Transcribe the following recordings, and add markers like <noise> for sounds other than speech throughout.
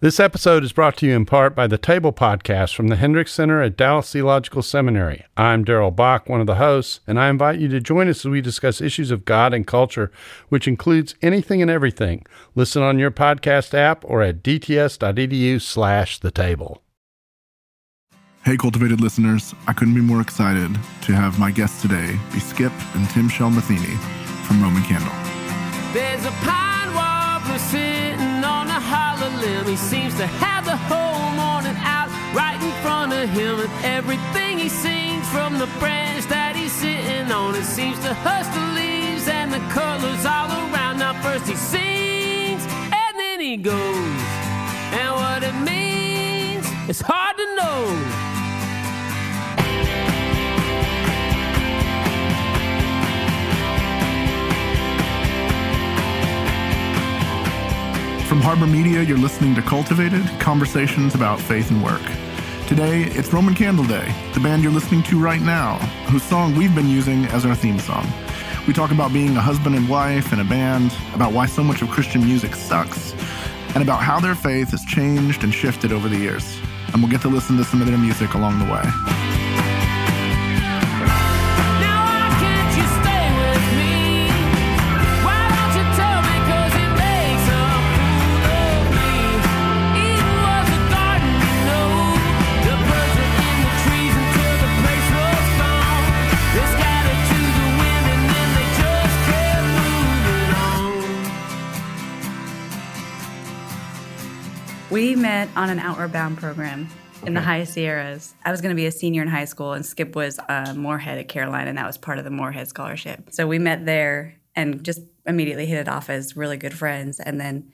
This episode is brought to you in part by the Table Podcast from the Hendricks Center at Dallas Theological Seminary. I'm Darrell Bock, one of the hosts, and I invite you to join us as we discuss issues of God and culture, which includes anything and everything. Listen on your podcast app or at dts.edu slash the table. Hey, cultivated listeners, I couldn't be more excited to have my guests today be Skip and Timshel Matheny from Roman Candle. He seems to have the whole morning out right in front of him. And everything he sings from the branch that he's sitting on, it seems to hush the leaves and the colors all around. Now, first he sings and then he goes. And what it means, it's hard to know. Harbor Media, you're listening to Cultivated Conversations about Faith and Work. Today, it's Roman Candle Day, the band you're listening to right now, whose song we've been using as our theme song. We talk about being a husband and wife in a band, about why so much of Christian music sucks, and about how their faith has changed and shifted over the years. And we'll get to listen to some of their music along the way. On. On an Outward Bound program in the High Sierras. I was going to be a senior in high school, and Skip was uh, Morehead at Carolina, and that was part of the Morehead Scholarship. So we met there and just immediately hit it off as really good friends, and then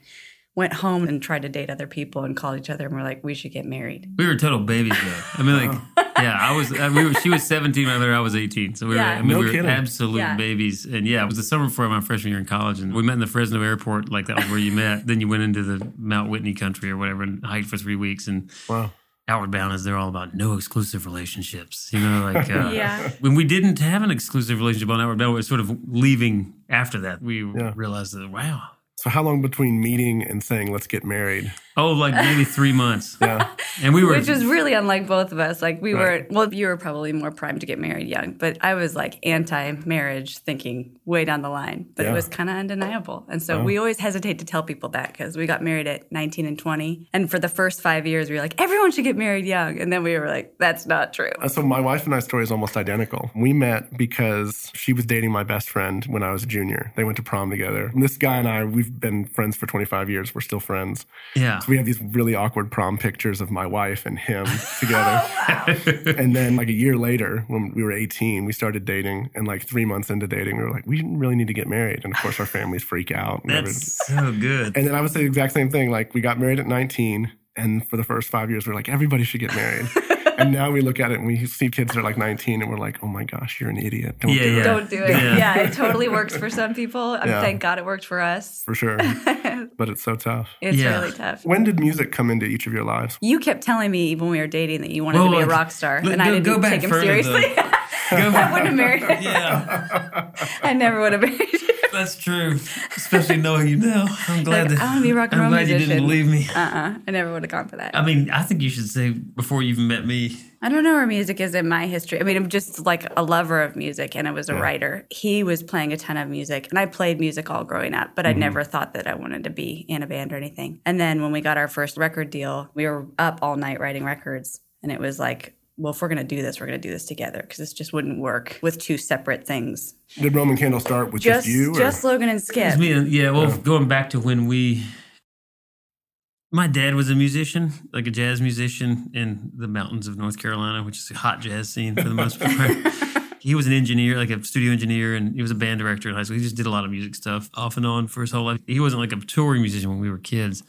went home and tried to date other people and called each other, and we're like, we should get married. We were total babies though. I mean, like, <laughs> yeah, I was. uh, We were. She was seventeen. I I was eighteen. So we Yeah. were. I mean, No we were kidding. absolute Yeah. babies. And yeah, it was the summer before my freshman year in college, and we met in the Fresno airport. Like that was where you met. Then you went into the Mount Whitney country or whatever and hiked for three weeks. And Wow. Outward Bound is they're all about no exclusive relationships. You know, like uh, <laughs> Yeah. when we didn't have an exclusive relationship on Outward Bound, we were sort of leaving after that. We Yeah. realized that wow. So, how long between meeting and saying, let's get married? Oh, like maybe three months. <laughs> Yeah. And we were Which was really unlike both of us. Like we Right. were, well, you were probably more primed to get married young, but I was like anti-marriage, thinking way down the line. But Yeah. it was kind of undeniable, and so Wow. we always hesitate to tell people that because we got married at 19 and 20, and for the first five years, we were like, everyone should get married young, and then we were like, that's not true. Uh, So my wife and I's story is almost identical. We met because she was dating my best friend when I was a junior. They went to prom together. And this guy and I, we've been friends for 25 years. We're still friends. yeah. We have these really awkward prom pictures of my wife and him together. <laughs> Oh. and then like a year later, when we were 18, we started dating. And like three months into dating, we were like, we didn't really need to get married. And of course, our families freak out. That's so good. And then I would say the exact same thing. Like we got married at 19, and for the first five years, we are like, everybody should get married. <laughs> and now we look at it and we see kids that are like 19, and we're like, oh my gosh, you're an idiot. Don't Yeah, do yeah. it. Don't do it. Yeah. Yeah. it totally works for some people. and Yeah. Thank God it worked for us. For sure. <laughs> but it's so tough. It's Yeah. really tough. When did music come into each of your lives? You kept telling me even when we were dating that you wanted Well, to be a rock star, look, and I didn't go back take him seriously. though. <laughs> Go I wouldn't have married him. Yeah, <laughs> I never would have married him. That's true. Especially knowing you now. <laughs> I'm glad Like, that I wanna be rock and I'm roll glad you didn't leave me. Uh-uh. I never would have gone for that. I mean, I think you should say before you even met me. I don't know where music is in my history. I mean, I'm just like a lover of music and I was a writer. He was playing a ton of music and I played music all growing up, but I mm-hmm. never thought that I wanted to be in a band or anything. And then when we got our first record deal, we were up all night writing records and it was like, well, if we're going to do this, we're going to do this together because this just wouldn't work with two separate things. Did Roman Candle start with just, Just, you? or- just Logan and Skip. Me yeah, well, going back to when we. My dad was a musician, like a jazz musician in the mountains of North Carolina, which is a hot jazz scene for the most <laughs> part. he was an engineer, like a studio engineer, and he was a band director in high school. He just did a lot of music stuff off and on for his whole life. He wasn't like a touring musician when we were kids.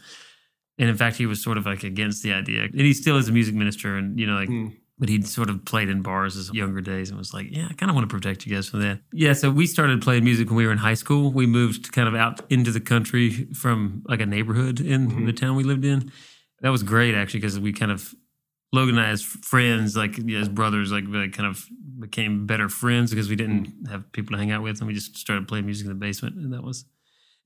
And in fact, he was sort of like against the idea. And he still is a music minister and, you know, like Hmm. But he'd sort of played in bars his younger days and was like, yeah, I kind of want to protect you guys from that. Yeah, so we started playing music when we were in high school. We moved kind of out into the country from like a neighborhood in mm-hmm. the town we lived in. That was great actually because we kind of Logan and I as friends, like yeah, as brothers, like really kind of became better friends because we didn't mm. have people to hang out with, and we just started playing music in the basement, and that was.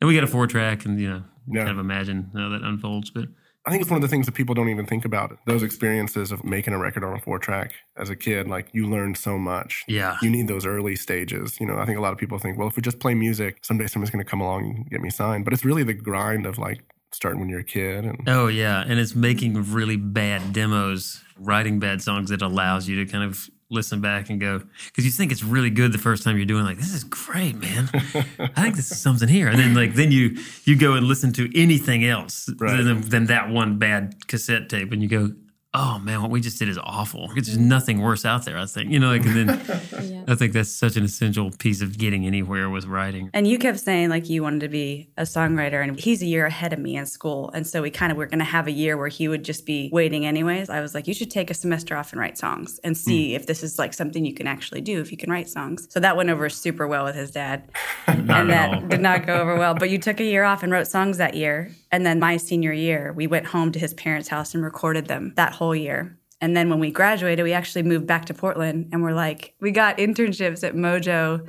And we got a four track, and you know, Yeah. kind of imagine how that unfolds. But I think it's one of the things that people don't even think about. Those experiences of making a record on a four track as a kid, like you learned so much. Yeah. You need those early stages. You know, I think a lot of people think, well, if we just play music, someday someone's going to come along and get me signed. But it's really the grind of like starting when you're a kid. And Oh yeah, and it's making really bad demos, writing bad songs that allows you to kind of listen back and go because you think it's really good the first time you're doing like this is great man <laughs> i think this is something here and then like then you you go and listen to anything else Right. than, than that one bad cassette tape and you go oh man what we just did is awful there's nothing worse out there i think you know like and then <laughs> i think that's such an essential piece of getting anywhere with writing And you kept saying like you wanted to be a songwriter, and he's a year ahead of me in school, and so we kind of were going to have a year where he would just be waiting anyways. I was like, you should take a semester off and write songs and hmm. see if this is like something you can actually do if you can write songs. So that went over super well with his dad, <laughs> and that all. did not go over well. But you took a year off and wrote songs that year, and then my senior year, we went home to his parents' house and recorded them that whole year. And then when we graduated, we actually moved back to Portland, and we're like, we got internships at Mojo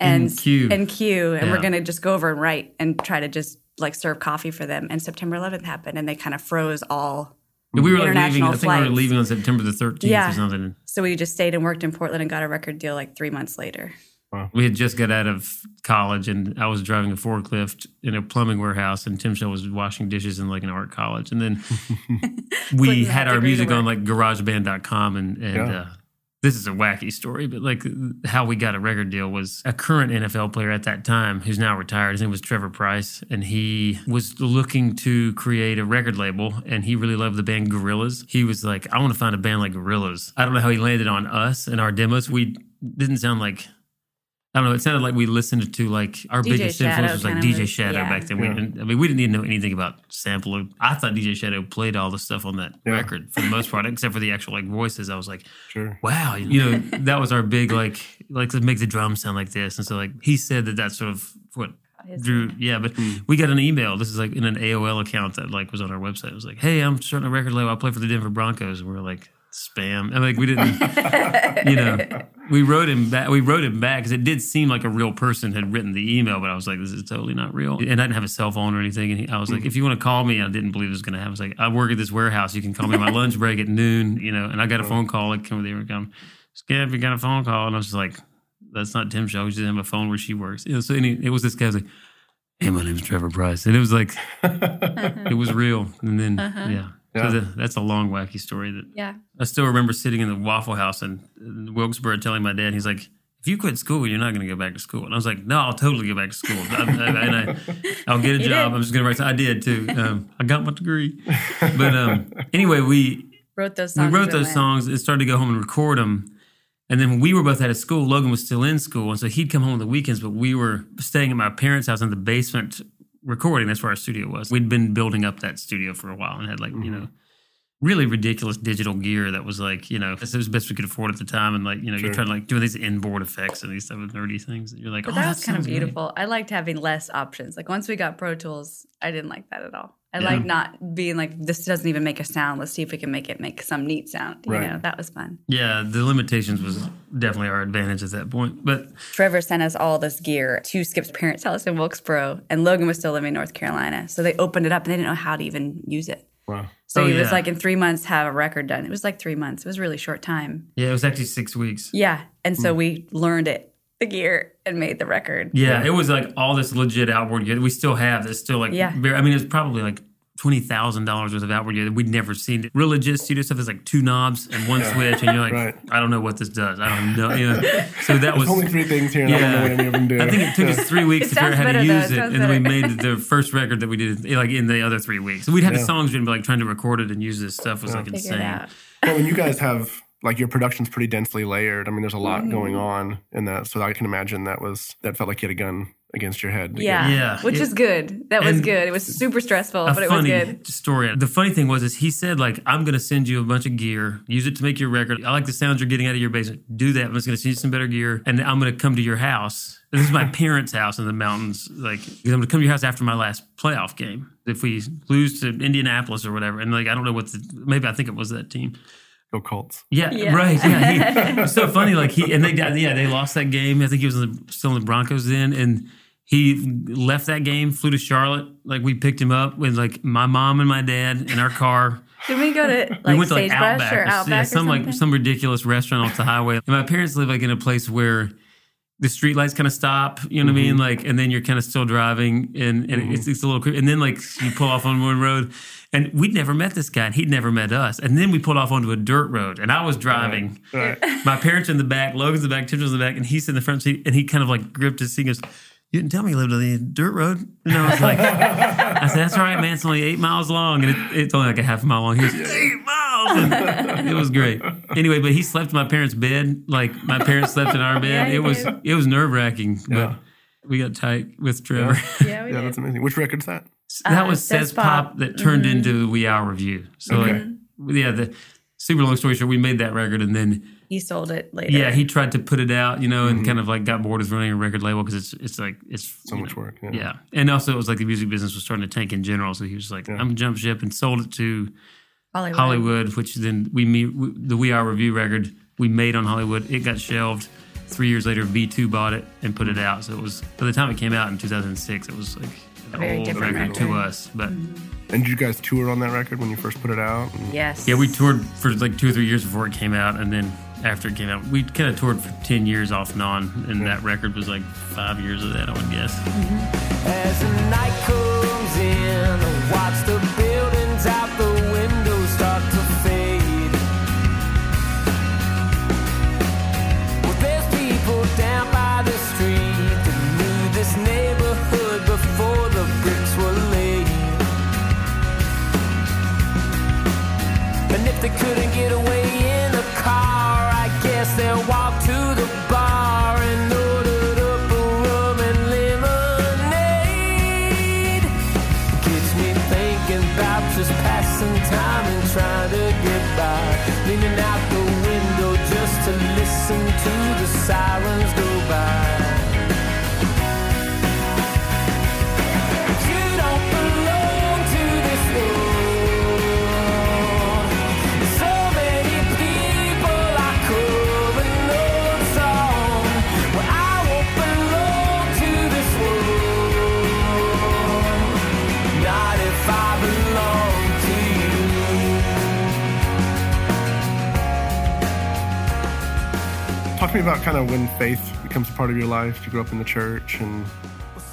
and And Q. and Q, and Yeah. we're gonna just go over and write and try to just like serve coffee for them. And September 11th happened, and they kind of froze all. we were like leaving i think we were leaving on september the 13th Yeah. or something So we just stayed and worked in Portland and got a record deal like three months later. We had just got out of college, and I was driving a forklift in a plumbing warehouse, and Timshel was washing dishes in like an art college. And then <laughs> we had our music on like GarageBand.com, and and Yeah. uh, this is a wacky story, but like how we got a record deal was a current NFL player at that time who's now retired. His name was Trevor Pryce, and he was looking to create a record label, and he really loved the band Gorillaz. He was like, I want to find a band like Gorillaz. I don't know how he landed on us and our demos. We didn't sound like I don't know. It sounded like we listened to like our DJ biggest Shadow influence was like DJ was- Shadow yeah. back then. We Yeah. didn't. I mean, we didn't even know anything about sample. I thought DJ Shadow played all the stuff on that Yeah. record for the most part, except for the actual like voices. I was like, sure. wow, you know, that was our big like like to make the drums sound like this. And so like he said that that's sort of what drew. Yeah, but hmm. we got an email. This is like in an AOL account that like was on our website. It was like, hey, I'm starting a record label. I play for the Denver Broncos. And we are like. Spam and like we didn't, you know, we wrote him back. We wrote him back because it did seem like a real person had written the email, but I was like, this is totally not real. And I didn't have a cell phone or anything. And he, I was like, if you want to call me, I didn't believe it was going to happen. I was like, I work at this warehouse. You can call me my lunch break at noon, you know. And I got a phone call like, come there, come. Skip, you got a phone call, and I was just like, that's not Timshel. She doesn't have a phone where she works. You know, so any, it was this guy was like, hey, my name's Trevor Pryce, and it was like, <laughs> it was real. And then uh-huh. yeah. Yeah. So the, that's a long, wacky story that Yeah. I still remember sitting in the Waffle House in, in Wilkesboro telling my dad, he's like, if you quit school, you're not going to go back to school. And I was like, no, I'll totally go back to school. I, I, and I, I'll get a <laughs> You job. did. I'm just going to write. I did too. Um, I got my degree. But um, anyway, we Wrote those we songs. wrote those songs and started to go home and record them. And then when we were both out of school, Logan was still in school. And so he'd come home on the weekends, but we were staying at my parents' house in the basement recording. That's where our studio was. We'd been building up that studio for a while and had like, you mm-hmm. know, really ridiculous digital gear that was like, you know, it was the best we could afford at the time. And like, you know, Sure. you're trying to like do these inboard effects and these type of nerdy things. And you're like, But oh, that was kind of sounds great. beautiful. I liked having less options. Like once we got Pro Tools, I didn't like that at all. I Yeah. like not being like, this doesn't even make a sound. Let's see if we can make it make some neat sound. You Right. know, that was fun. Yeah, the limitations was definitely our advantage at that point. But Trevor sent us all this gear to Skip's parents' house in Wilkesboro, and Logan was still living in North Carolina. So they opened it up and they didn't know how to even use it. Wow. So Oh, he was yeah. like, in three months, have a record done. It was like three months. It was a really short time. yeah, it was actually six weeks. Yeah. And so hmm. we learned it, the gear, and made the record. Yeah, it was like all this legit outboard gear we still have. That's still like, Yeah. very, I mean, it's probably like twenty thousand dollars worth of outboard gear that we'd never seen. Real legit studio stuff is like two knobs and one switch, and you're like, Right. I don't know what this does. I don't know. You know? So that was. Only three things here, and I don't know what any of them do. I think it took us three <laughs> weeks It to figure out how to better, though. use It it, and then we made the first record that we did like in the other three weeks. So we'd have the Yeah. songs written, but like trying to record it and use this stuff was like insane. it out. well, and you guys have like your production's pretty densely layered. I mean, there's a lot mm-hmm. going on in that, so I can imagine that was that felt like you had a gun against your head. Yeah. Yeah. Which It- is good. That was good. It was super stressful, but it was funny good. story. The funny thing was, is he said like, "I'm going to send you a bunch of gear. Use it to make your record. I like the sounds you're getting out of your basement. Do that. I'm just going to send you some better gear, and I'm going to come to your house. This is my <laughs> parents' house in the mountains. Like, 'cause I'm going to come to your house after my last playoff game. If we lose to Indianapolis or whatever, and like, I don't know what the maybe I think it was that team. Go Colts. Yeah, Yeah. right. Yeah, he, <laughs> it's so funny. Like he and they yeah they lost that game. I think he was in the, still in the Broncos then, and he left that game, flew to Charlotte. Like we picked him up with like my mom and my dad in our car. Did we go to like we went to like Outback, or or, Outback yeah, or some something? like some ridiculous restaurant off the highway. And my parents live like in a place where the street lights kind of stop. You know what I mean? Mm-hmm. Like, and then you're kind of still driving, and, and mm-hmm. it's, it's a little. creepy. And then like you pull off on one road, and we'd never met this guy, and he'd never met us. And then we pulled off onto a dirt road, and I was driving. Right. <laughs> My parents in the back, Logan's in the back, Tim's in the back, and he's in the front seat, and he kind of like gripped his seat and goes, You didn't tell me you lived on the dirt road. And I was like, I said, That's all right, man. It's only eight miles long, and it, it's only like a half a mile long. He was, Eight miles. And it was great. Anyway, but he slept in my parents' bed. Like my parents slept in our <laughs> bed. Yeah, it was did. it was nerve wracking, but we got tight with Trevor. Yeah, we Yeah, did. that's amazing. Which record's that? That Uh, was Says Says Pop, Pop. that turned Mhm. into Wee Hours Revue. So Okay. like, yeah, the super long story short, we made that record and then He sold it later. yeah, he tried to put it out, you know, and Mhm. kind of like got bored of running a record label because it's it's like it's So much know, work. Yeah. and also it was like the music business was starting to tank in general, so he was like, Yeah. "I'm gonna jump ship," and sold it to Hollywood. Hollywood, which then we meet the Wee Hours Revue record we made on Hollywood. It got shelved. Three years later, V2 bought it and put it out. So it was by the time it came out in 2006, it was like A an very old different record, to record. Mm-hmm. us. But And did you guys tour on that record when you first put it out? And- Yes. yeah, we toured for like two or three years before it came out, and then after it came out, we kind of toured for 10 years off and on, and that record was like five years of that, I would guess. As they couldn't get away Talk to me about kind of when faith becomes a part of your life. You grew up in the church, and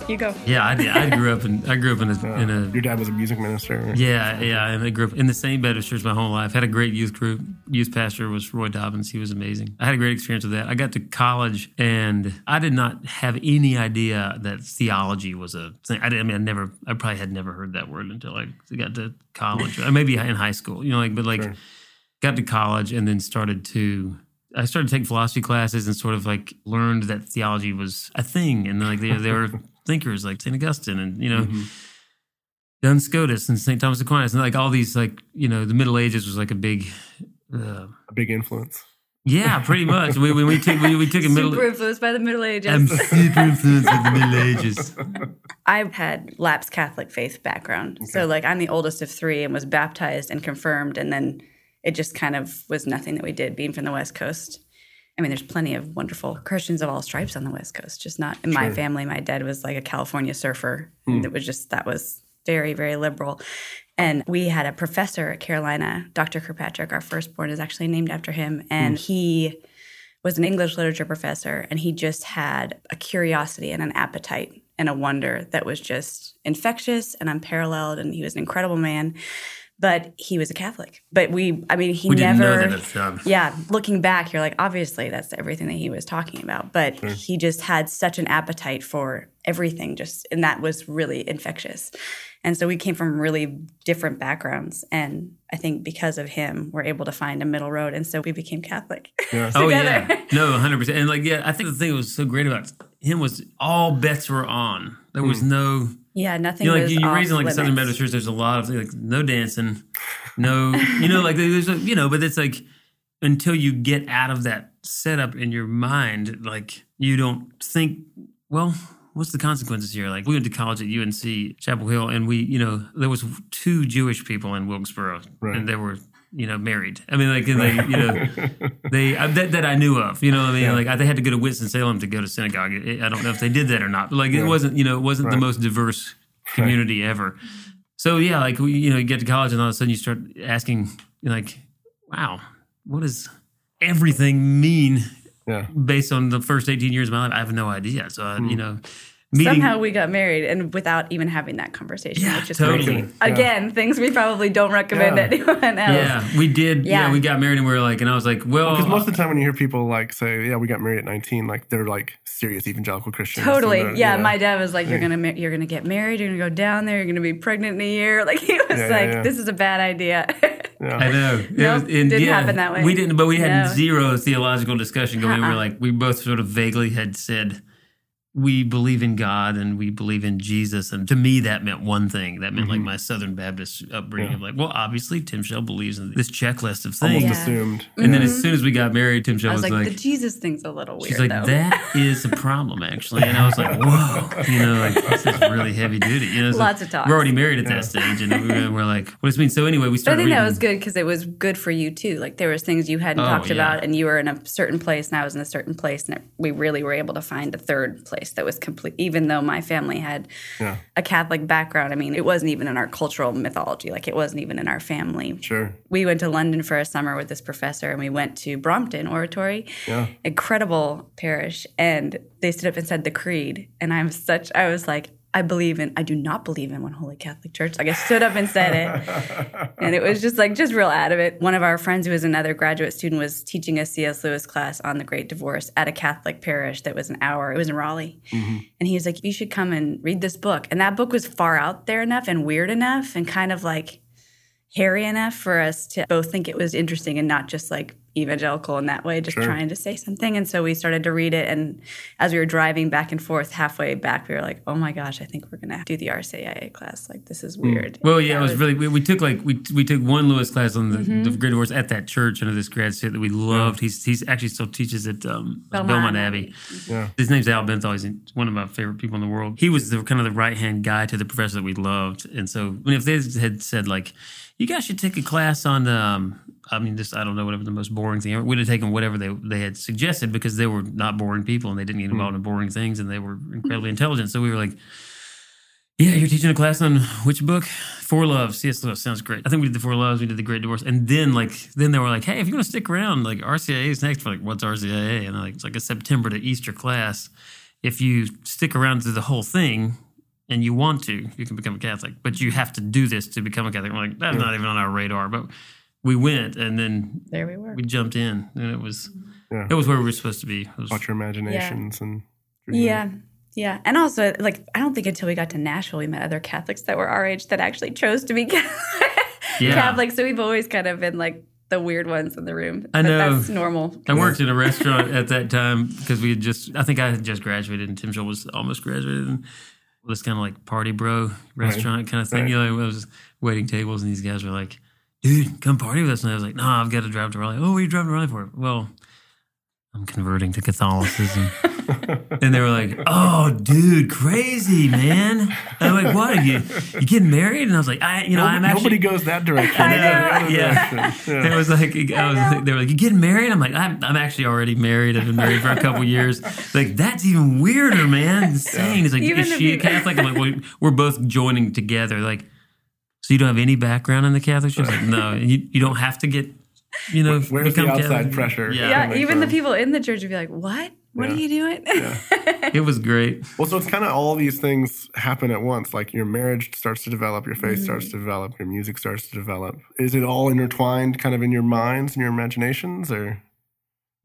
You go. Yeah, I did. I grew up in I grew up in a, <laughs> uh, in a your dad was a music minister. Yeah, yeah, and I grew up in the same Baptist church my whole life. Had a great youth group. Youth pastor was Roy Dobbins. He was amazing. I had a great experience with that. I got to college, and I did not have any idea that theology was a thing. I, did, I mean, I never, I probably had never heard that word until I got to college, or maybe in high school. You know, like, but like, Sure. got to college and then started to. I started taking philosophy classes and sort of like learned that theology was a thing, and like there, there were <laughs> thinkers like Saint Augustine, and you know. Mhm. Duns Scotus and St. Thomas Aquinas, and like all these, like you know, the Middle Ages was like a big, uh, a big influence. yeah, pretty much. we, we, we took we, we took a middle. <laughs> Super influenced by the Middle Ages. I'm super influenced by the Middle Ages. <laughs> I had lapsed Catholic faith background. So like I'm the oldest of three and was baptized and confirmed and then it just kind of was nothing that we did being from the West Coast. I mean, there's plenty of wonderful Christians of all stripes on the West Coast, just not in my Sure. family. My dad was like a California surfer. Hmm. And it was just that was very, very liberal. And we had a professor at Carolina, Dr. Kirkpatrick, our firstborn is actually named after him. And hmm. he was an English literature professor, and he just had a curiosity and an appetite and a wonder that was just infectious and unparalleled. And he was an incredible man, but he was a Catholic. But we, I mean, he We didn't never. know that at the. Yeah, looking back, you're like, obviously, that's everything that he was talking about. But hmm. he just had such an appetite for everything, just, and that was really infectious. And so we came from really different backgrounds. And I think because of him, we're able to find a middle road. And so we became Catholic. <laughs> Yeah. Oh yeah, no, 100. percent And like, yeah, I think the thing that was so great about him was all bets were on. There was hmm. no, Yeah, nothing you know, like was you're off raised like a Southern limits. Baptist church. There's a lot of like no dancing, no, you know, like there's a, you know, but it's like until you get out of that setup in your mind, like you don't think, well, what's the consequences here? Like we went to college at UNC Chapel Hill, and we, you know, there was two Jewish people in Wilkesboro, Right. and there were you know, married. I mean, like, they, you know, they uh, that, that I knew of. You know, what I mean, like, they had to go to Winston Salem to go to synagogue. I don't know if they did that or not, but like, it wasn't, you know, it wasn't the most diverse community ever. So yeah, like we, you know, you get to college and all of a sudden you start asking, you're like, wow, what does everything mean Yeah. based on the first 18 years of my life? I have no idea. So, I, you know, meeting. Somehow we got married and without even having that conversation, Yeah, which is totally. crazy. Yeah. Again, things we probably don't recommend Yeah. anyone else. yeah, we did. Yeah. Yeah. we got married and we were like, and I was like, well, Because most of the time when you hear people like say, "Yeah, we got married at 19," like they're like serious evangelical Christians. Totally. And they're, Yeah, my dad was like, "You're gonna ma- you're gonna get married. You're gonna go down there. You're gonna be pregnant in a year." <laughs> Like he was Yeah, yeah, like, yeah. "This is a bad idea." <laughs> Yeah. I know. It Nope, and didn't happen that way. We didn't, but we had No. zero theological discussion going. We were Uh-uh. like, we both sort of vaguely had said, we believe in God and we believe in Jesus. And to me, that meant one thing. That meant like Mm-hmm. my Southern Baptist upbringing of like, well, obviously, Timshel believes in this checklist of Almost things. Yeah. assumed. And then as soon as we got married, Timshel was was, like, like, "The Jesus thing's a little weird." She's like, though. that is a problem, actually. And I was like, whoa, you know, like this is really heavy duty. You know, so Lots of talks. We're already married at that stage, and we were, we're like, what does it mean? So anyway, we But I started. think that was good because it was good for you too. Like there was things you hadn't Oh, talked yeah. about, and you were in a certain place, and I was in a certain place, and it, we really were able to find a third place that was complete. Even though my family had Yeah. a Catholic background, I mean, it wasn't even in our cultural mythology. Like it wasn't even in our family. Sure. We went to London for a summer with this professor, and we went to Brompton Oratory, Yeah. incredible parish, and they stood up and said the creed, and I'm such, I was like. I believe in. I do not believe in one holy Catholic Church. Like I stood up and said it, and it was just like just real out of it. One of our friends who was another graduate student was teaching a C.S. Lewis class on the Great Divorce at a Catholic parish that was an hour. It was in Raleigh, mm-hmm. and he was like, "You should come and read this book." And that book was far out there enough and weird enough and kind of like hairy enough for us to both think it was interesting and not just like evangelical in that way, just trying to say something. And so we started to read it. And as we were driving back and forth halfway back, we were like, oh my gosh, I think we're going to do the RCIA class. Like, this is weird. Well, yeah, That it was really. We, we took like we we took one Lewis class on the, Mm-hmm. the Great Divorce at that church under this grad student that we loved. He's he's actually still teaches at um, Belmont Belmont, Abbey. Abbey. Yeah. His name's Al Benthal. He's one of my favorite people in the world. He was the kind of the right hand guy to the professor that we loved. And so, I mean, if they had said like, you guys should take a class on, um, I mean, just I don't know whatever the most boring thing. We'd have taken whatever they they had suggested because they were not boring people and they didn't get hmm. involved in boring things and they were incredibly hmm. intelligent. So we were like. Yeah, you're teaching a class on which book? Four Loves. C.S. Lewis sounds great. I think we did the Four Loves. We did the Great Divorce, and then like then they were like, "Hey, if you want to stick around, like RCIA is next." We're like, "What's RCIA?" And like it's like a September to Easter class. If you stick around through the whole thing and you want to, you can become a Catholic, but you have to do this to become a Catholic. We're like, that's hmm. not even on our radar, but we went, and then there we were. we jumped in, and it was Yeah. it was where we were supposed to be. It was- About your imaginations and Yeah. Yeah. And also, like, I don't think until we got to Nashville, we met other Catholics that were our age that actually chose to be <laughs> Yeah. Catholic. So we've always kind of been like the weird ones in the room. I But know. that's normal. I worked in a restaurant at that time because we had just, I think I had just graduated and Timshel was almost graduated. And this kind of like party bro restaurant kind of thing. Right. You know, I was waiting tables and these guys were like, dude, come party with us. And I was like, no, I've got to drive to Raleigh. Oh, what are you driving to Raleigh for? Well, I'm converting to Catholicism. <laughs> and they were like, oh, dude, crazy, man. I'm like, what? Are you, you getting married? And I was like, I, you know, I'm actually. nobody goes that direction. <laughs> I They go know. other Yeah. direction. It was like I was, they were like, "You getting married?" I'm like, "I'm, I'm actually already married. I've been married for a couple <laughs> years." Like that's even weirder, man. Insane. He's like, Even "Is she a Catholic?" I'm like, well, "We're both joining together." Like, so you don't have any background in the Catholic Church? Like, no, you, you don't have to get, you know, Where's the become outside Catholic. pressure? Yeah, Yeah. Like, even the um, people in the church would be like, what? What are you doing? <laughs> it was great. Well, so it's kind of all these things happen at once. Like your marriage starts to develop, your faith starts Mm-hmm. to develop, your music starts to develop. Is it all intertwined kind of in your minds and your imaginations or?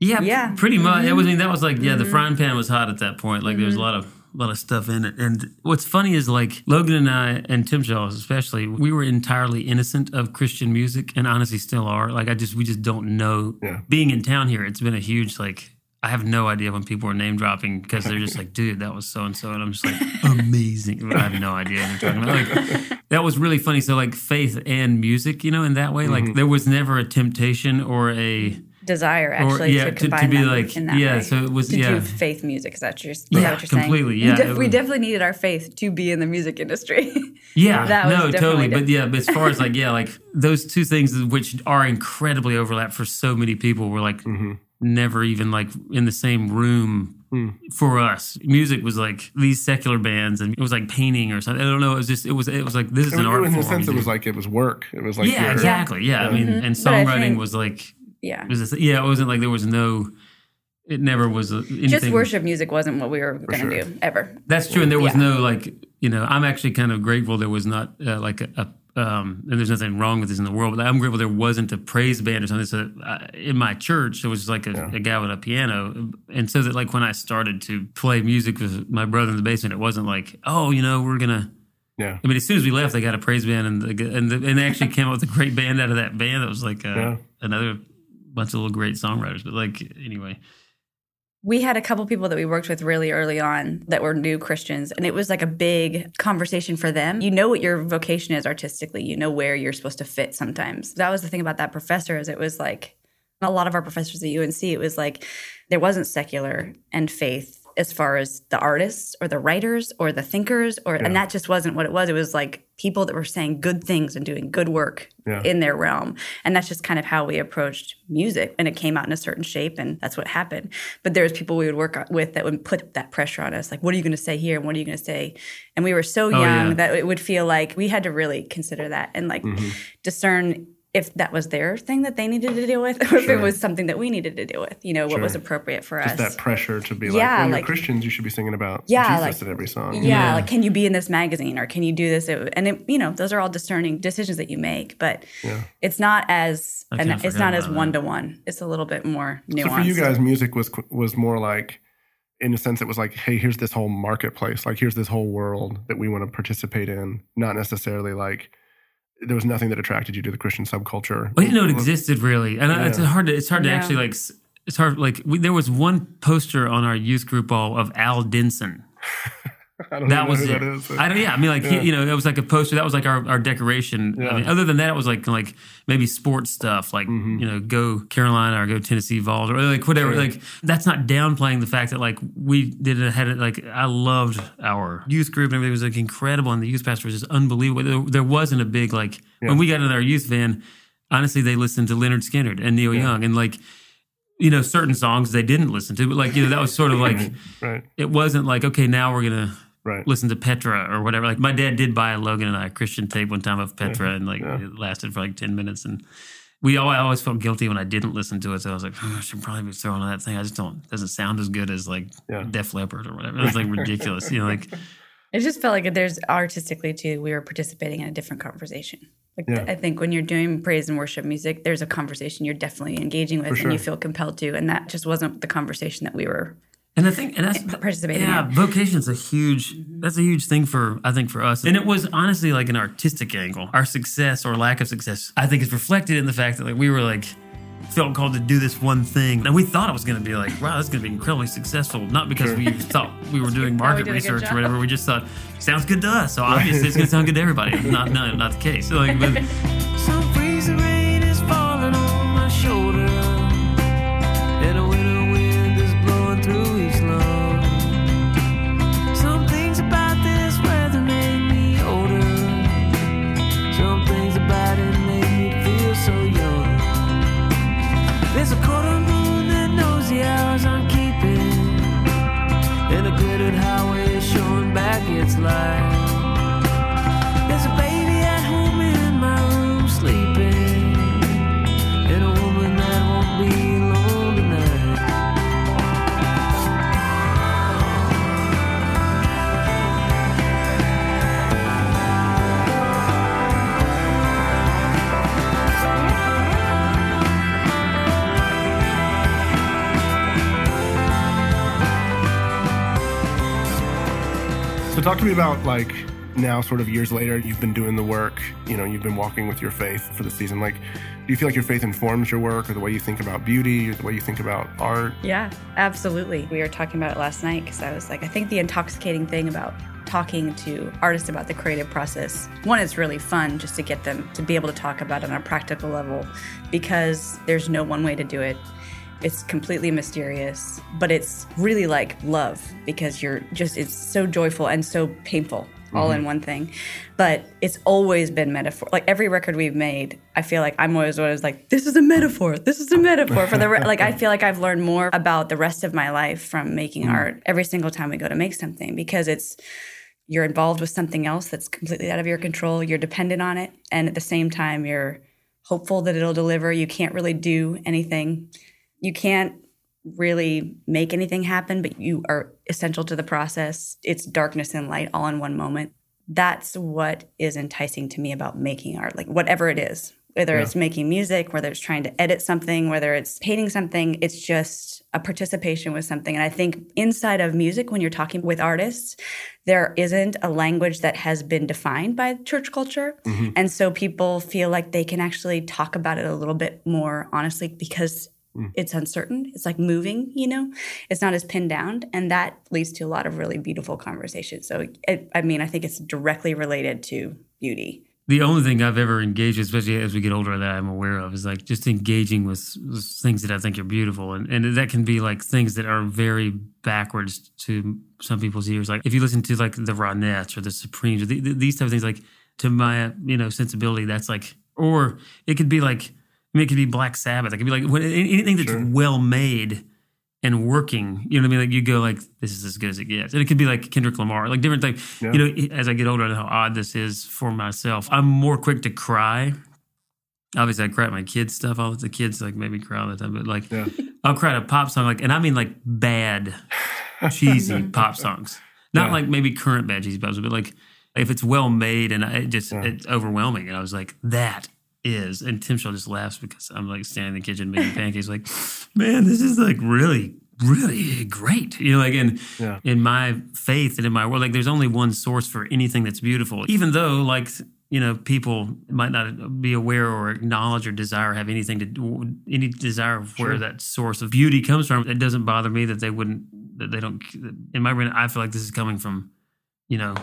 Yeah, Yeah. Mm-hmm. pretty much. It was. I mean, that was like yeah, the frying pan was hot at that point. Like there was a lot of a lot of stuff in it. And what's funny is like Logan and I and Timshel especially, we were entirely innocent of Christian music, and honestly still are. Like I just we just don't know. Yeah. Being in town here, it's been a huge like. I have no idea when people are name dropping because they're just like, dude, that was so and so, and I'm just like, <laughs> amazing. <laughs> I have no idea what they're talking about. Like, that was really funny. So like faith and music, you know, in that way, like mm-hmm. there was never a temptation or a desire actually yeah, to to- to combine be them like- in that yeah, way. so it was- to yeah. do faith music. Is that, your, is Yeah, that what you're saying? completely, You yeah, def- we was- definitely needed our faith to be in the music industry. <laughs> Yeah, That was no, definitely totally. But yeah, but as far as like, yeah, like those two things which are incredibly overlap for so many people were like Mm-hmm. never even like in the same room Hmm. for us. Music was like these secular bands and it was like painting or something. I don't know. It was just, it was, it was like, this is In an art a form. sense, it was like it was work. It was like yeah, your- exactly. Yeah. I mean, and Mm-hmm. But songwriting think- was like, yeah. it was just, yeah, it wasn't like there was no, it never was a, anything. Just worship music wasn't what we were going to sure. do ever. That's true, and there was Yeah. no like you know. I'm actually kind of grateful there was not uh, like a, a um, and there's nothing wrong with this in the world, but I'm grateful there wasn't a praise band or something. So uh, in my church, there was just like a, a guy with a piano, and so that like when I started to play music with my brother in the basement, it wasn't like oh you know we're gonna. Yeah. I mean, as soon as we left, they got a praise band, and the, and, the, and they actually came up with a great band out of that band. That was like uh, Yeah. another bunch of little great songwriters. But like anyway, We had a couple people that we worked with really early on that were new Christians, and it was like a big conversation for them. You know what your vocation is artistically. You know where you're supposed to fit sometimes. That was the thing about that professor is it was like a lot of our professors at UNC, it was like there wasn't secular and faith as far as the artists or the writers or the thinkers or and that just wasn't what it was. It was like people that were saying good things and doing good work Yeah. in their realm. And that's just kind of how we approached music. And it came out in a certain shape and that's what happened. But there was people we would work with that would put that pressure on us. Like, what are you going to say here? And what are you going to say? And we were so oh, young yeah. that it would feel like we had to really consider that and like mm-hmm. discern if that was their thing that they needed to deal with <laughs> or if it was something that we needed to deal with, you know, what was appropriate for Just us. Just that pressure to be Yeah, like, when like- you're Christians, you should be singing about Yeah, Jesus like- in every song. yeah, Yeah. like can you be in this magazine or can you do this? And it, you know, those are all discerning decisions that you make, but Yeah. it's not as I and it's not as one to one. It's a little bit more nuanced. So for you guys, music was was more like, in a sense, it was like, hey, here's this whole marketplace. Like, here's this whole world that we want to participate in. Not necessarily like there was nothing that attracted you to the Christian subculture. I didn't know, it existed really, and I it's hard to it's hard to Yeah. actually like it's hard like we, there was one poster on our youth group all of Al Denson. <laughs> <laughs> I don't That was it. that is. I don't. Yeah, I mean, like Yeah. he, you know, it was like a poster. That was like our, our decoration. Yeah. I mean, other than that, it was like like maybe sports stuff, like Mm-hmm. you know, go Carolina or go Tennessee Vols or like whatever. Sure. Like that's not downplaying the fact that like we did it had it like I loved our youth group and everything was like incredible, and the youth pastor was just unbelievable. There, there wasn't a big like when we got in our youth van. Honestly, they listened to Lynyrd Skynyrd and Neil Young, and like you know, certain songs they didn't listen to, but like you know, that was sort of like <laughs> right, it wasn't like okay, now we're gonna right. listen to Petra or whatever. Like my dad did buy a Logan and I a Christian tape one time of Petra, mm-hmm. and like it lasted for like ten minutes, and we all I always felt guilty when I didn't listen to it. So I was like, oh, I should probably be throwing on that thing. I just don't it doesn't sound as good as like Yeah. Def Leppard or whatever. It was like ridiculous, you know, like <laughs> It just felt like there's artistically too, we were participating in a different conversation. Like Yeah. I think when you're doing praise and worship music, there's a conversation you're definitely engaging with sure. and you feel compelled to. And that just wasn't the conversation that we were And I think, and that's participating Yeah, in. vocation's a huge. Mm-hmm. That's a huge thing for I think for us, and it was honestly like an artistic angle. Our success or lack of success, I think, is reflected in the fact that like we were like felt called to do this one thing, and we thought it was going to be like, wow, this is going to be incredibly successful. Not because we <laughs> thought we were doing market did a good research or whatever. We just thought sounds good to us, so <laughs> obviously it's going to sound good to everybody. Not no, not the case. So, <laughs> like, but There's a quarter moon that knows the hours I'm keeping, and a glittered highway showing back its light. There's a So talk to me about like now, sort of years later, you've been doing the work. You know, you've been walking with your faith for the season. Like, do you feel like your faith informs your work, or the way you think about beauty, or the way you think about art? Yeah, absolutely. We were talking about it last night because I was like, I think the intoxicating thing about talking to artists about the creative process, one, it's really fun just to get them to be able to talk about it on a practical level because there's no one way to do it. It's completely mysterious, but it's really like love because you're just, it's so joyful and so painful all in mm-hmm. one thing. But it's always been metaphor. Like every record we've made, I feel like I'm always always like, this is a metaphor. This is a metaphor for the re-. like. I feel like I've learned more about the rest of my life from making mm. art every single time we go to make something because it's you're involved with something else that's completely out of your control. You're dependent on it, and at the same time, you're hopeful that it'll deliver. You can't really do anything. You can't really make anything happen, but you are essential to the process. It's darkness and light all in one moment. That's what is enticing to me about making art, like whatever it is, whether it's making music, whether it's trying to edit something, whether it's painting something, it's just a participation with something. And I think inside of music, when you're talking with artists, there isn't a language that has been defined by church culture. Mm-hmm. And so people feel like they can actually talk about it a little bit more honestly because Mm. it's uncertain. It's like moving, you know, it's not as pinned down. And that leads to a lot of really beautiful conversations. So, it, I mean, I think it's directly related to beauty. The only thing I've ever engaged, especially as we get older, that I'm aware of is like just engaging with, with things that I think are beautiful. And, and that can be like things that are very backwards to some people's ears. Like if you listen to like the Ronettes or the Supremes, or the, the- these type of things, like to my, you know, sensibility, that's like, or it could be like, I mean, it could be Black Sabbath. It could be like what- anything that's well made and working. You know what I mean? Like you go like, this is as good as it gets. And it could be like Kendrick Lamar, like different things. You know, as I get older, I know how odd this is for myself. I'm more quick to cry. Obviously, I cry at my kids' stuff. All the kids like make me cry all the time, but like I'll cry at a pop song, like, and I mean like bad, cheesy <laughs> pop songs. Not like maybe current bad cheesy pops, but like if it's well made and I, it just it's overwhelming. And I was like, that is. And Timshel just laughs because I'm like standing in the kitchen making pancakes, like, man, this is like really, really great. You know, like in in my faith and in my world, like there's only one source for anything that's beautiful. Even though like you know, people might not be aware or acknowledge or desire have anything to do, any desire of where that source of beauty comes from. It doesn't bother me that they wouldn't, that they don't. In my brain, I feel like this is coming from, you know,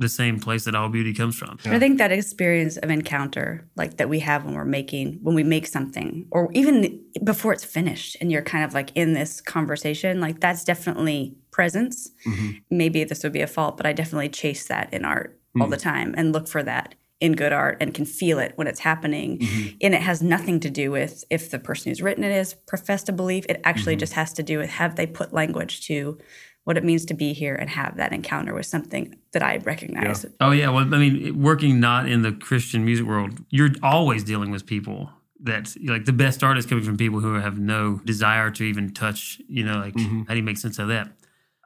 the same place that all beauty comes from. I think that experience of encounter, like that we have when we're making, when we make something, or even before it's finished, and you're kind of like in this conversation, like that's definitely presence. Mm-hmm. Maybe this would be a fault, but I definitely chase that in art all the mm. time and look for that in good art and can feel it when it's happening. Mm-hmm. And it has nothing to do with if the person who's written it is professed a belief. It actually mm-hmm. just has to do with have they put language to what it means to be here and have that encounter with something that I recognize. Oh yeah, well, I mean, working not in the Christian music world, you're always dealing with people that like the best artists coming from people who have no desire to even touch. You know, like mm-hmm. how do you make sense of that?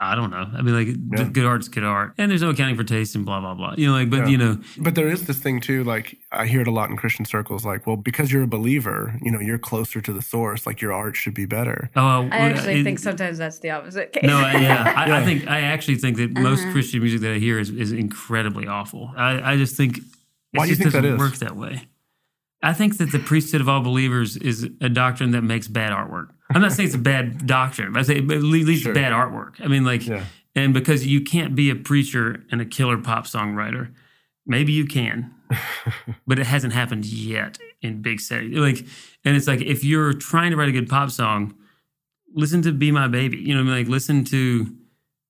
I don't know. I mean, like good- good art's good art, and there's no accounting for taste and blah blah blah. You know, like but you know, But there is this thing too, like I hear it a lot in Christian circles, like, well, because you're a believer, you know, you're closer to the source, like your art should be better. oh, I actually it- think sometimes that's the opposite case. No, I- yeah, I, I <laughs> think I actually think that most uh-huh. Christian music that I hear is, is incredibly awful. I, I just think it Why do you just think that doesn't work that way. I think that the priesthood of all believers is a doctrine that makes bad artwork. I'm not saying it's a bad doctrine, but I say it leads to bad artwork. I mean, like, Yeah. and because you can't be a preacher and a killer pop songwriter, maybe you can, <laughs> but it hasn't happened yet in big settings. Like, and it's like if you're trying to write a good pop song, listen to "Be My Baby." You know, I mean? like listen to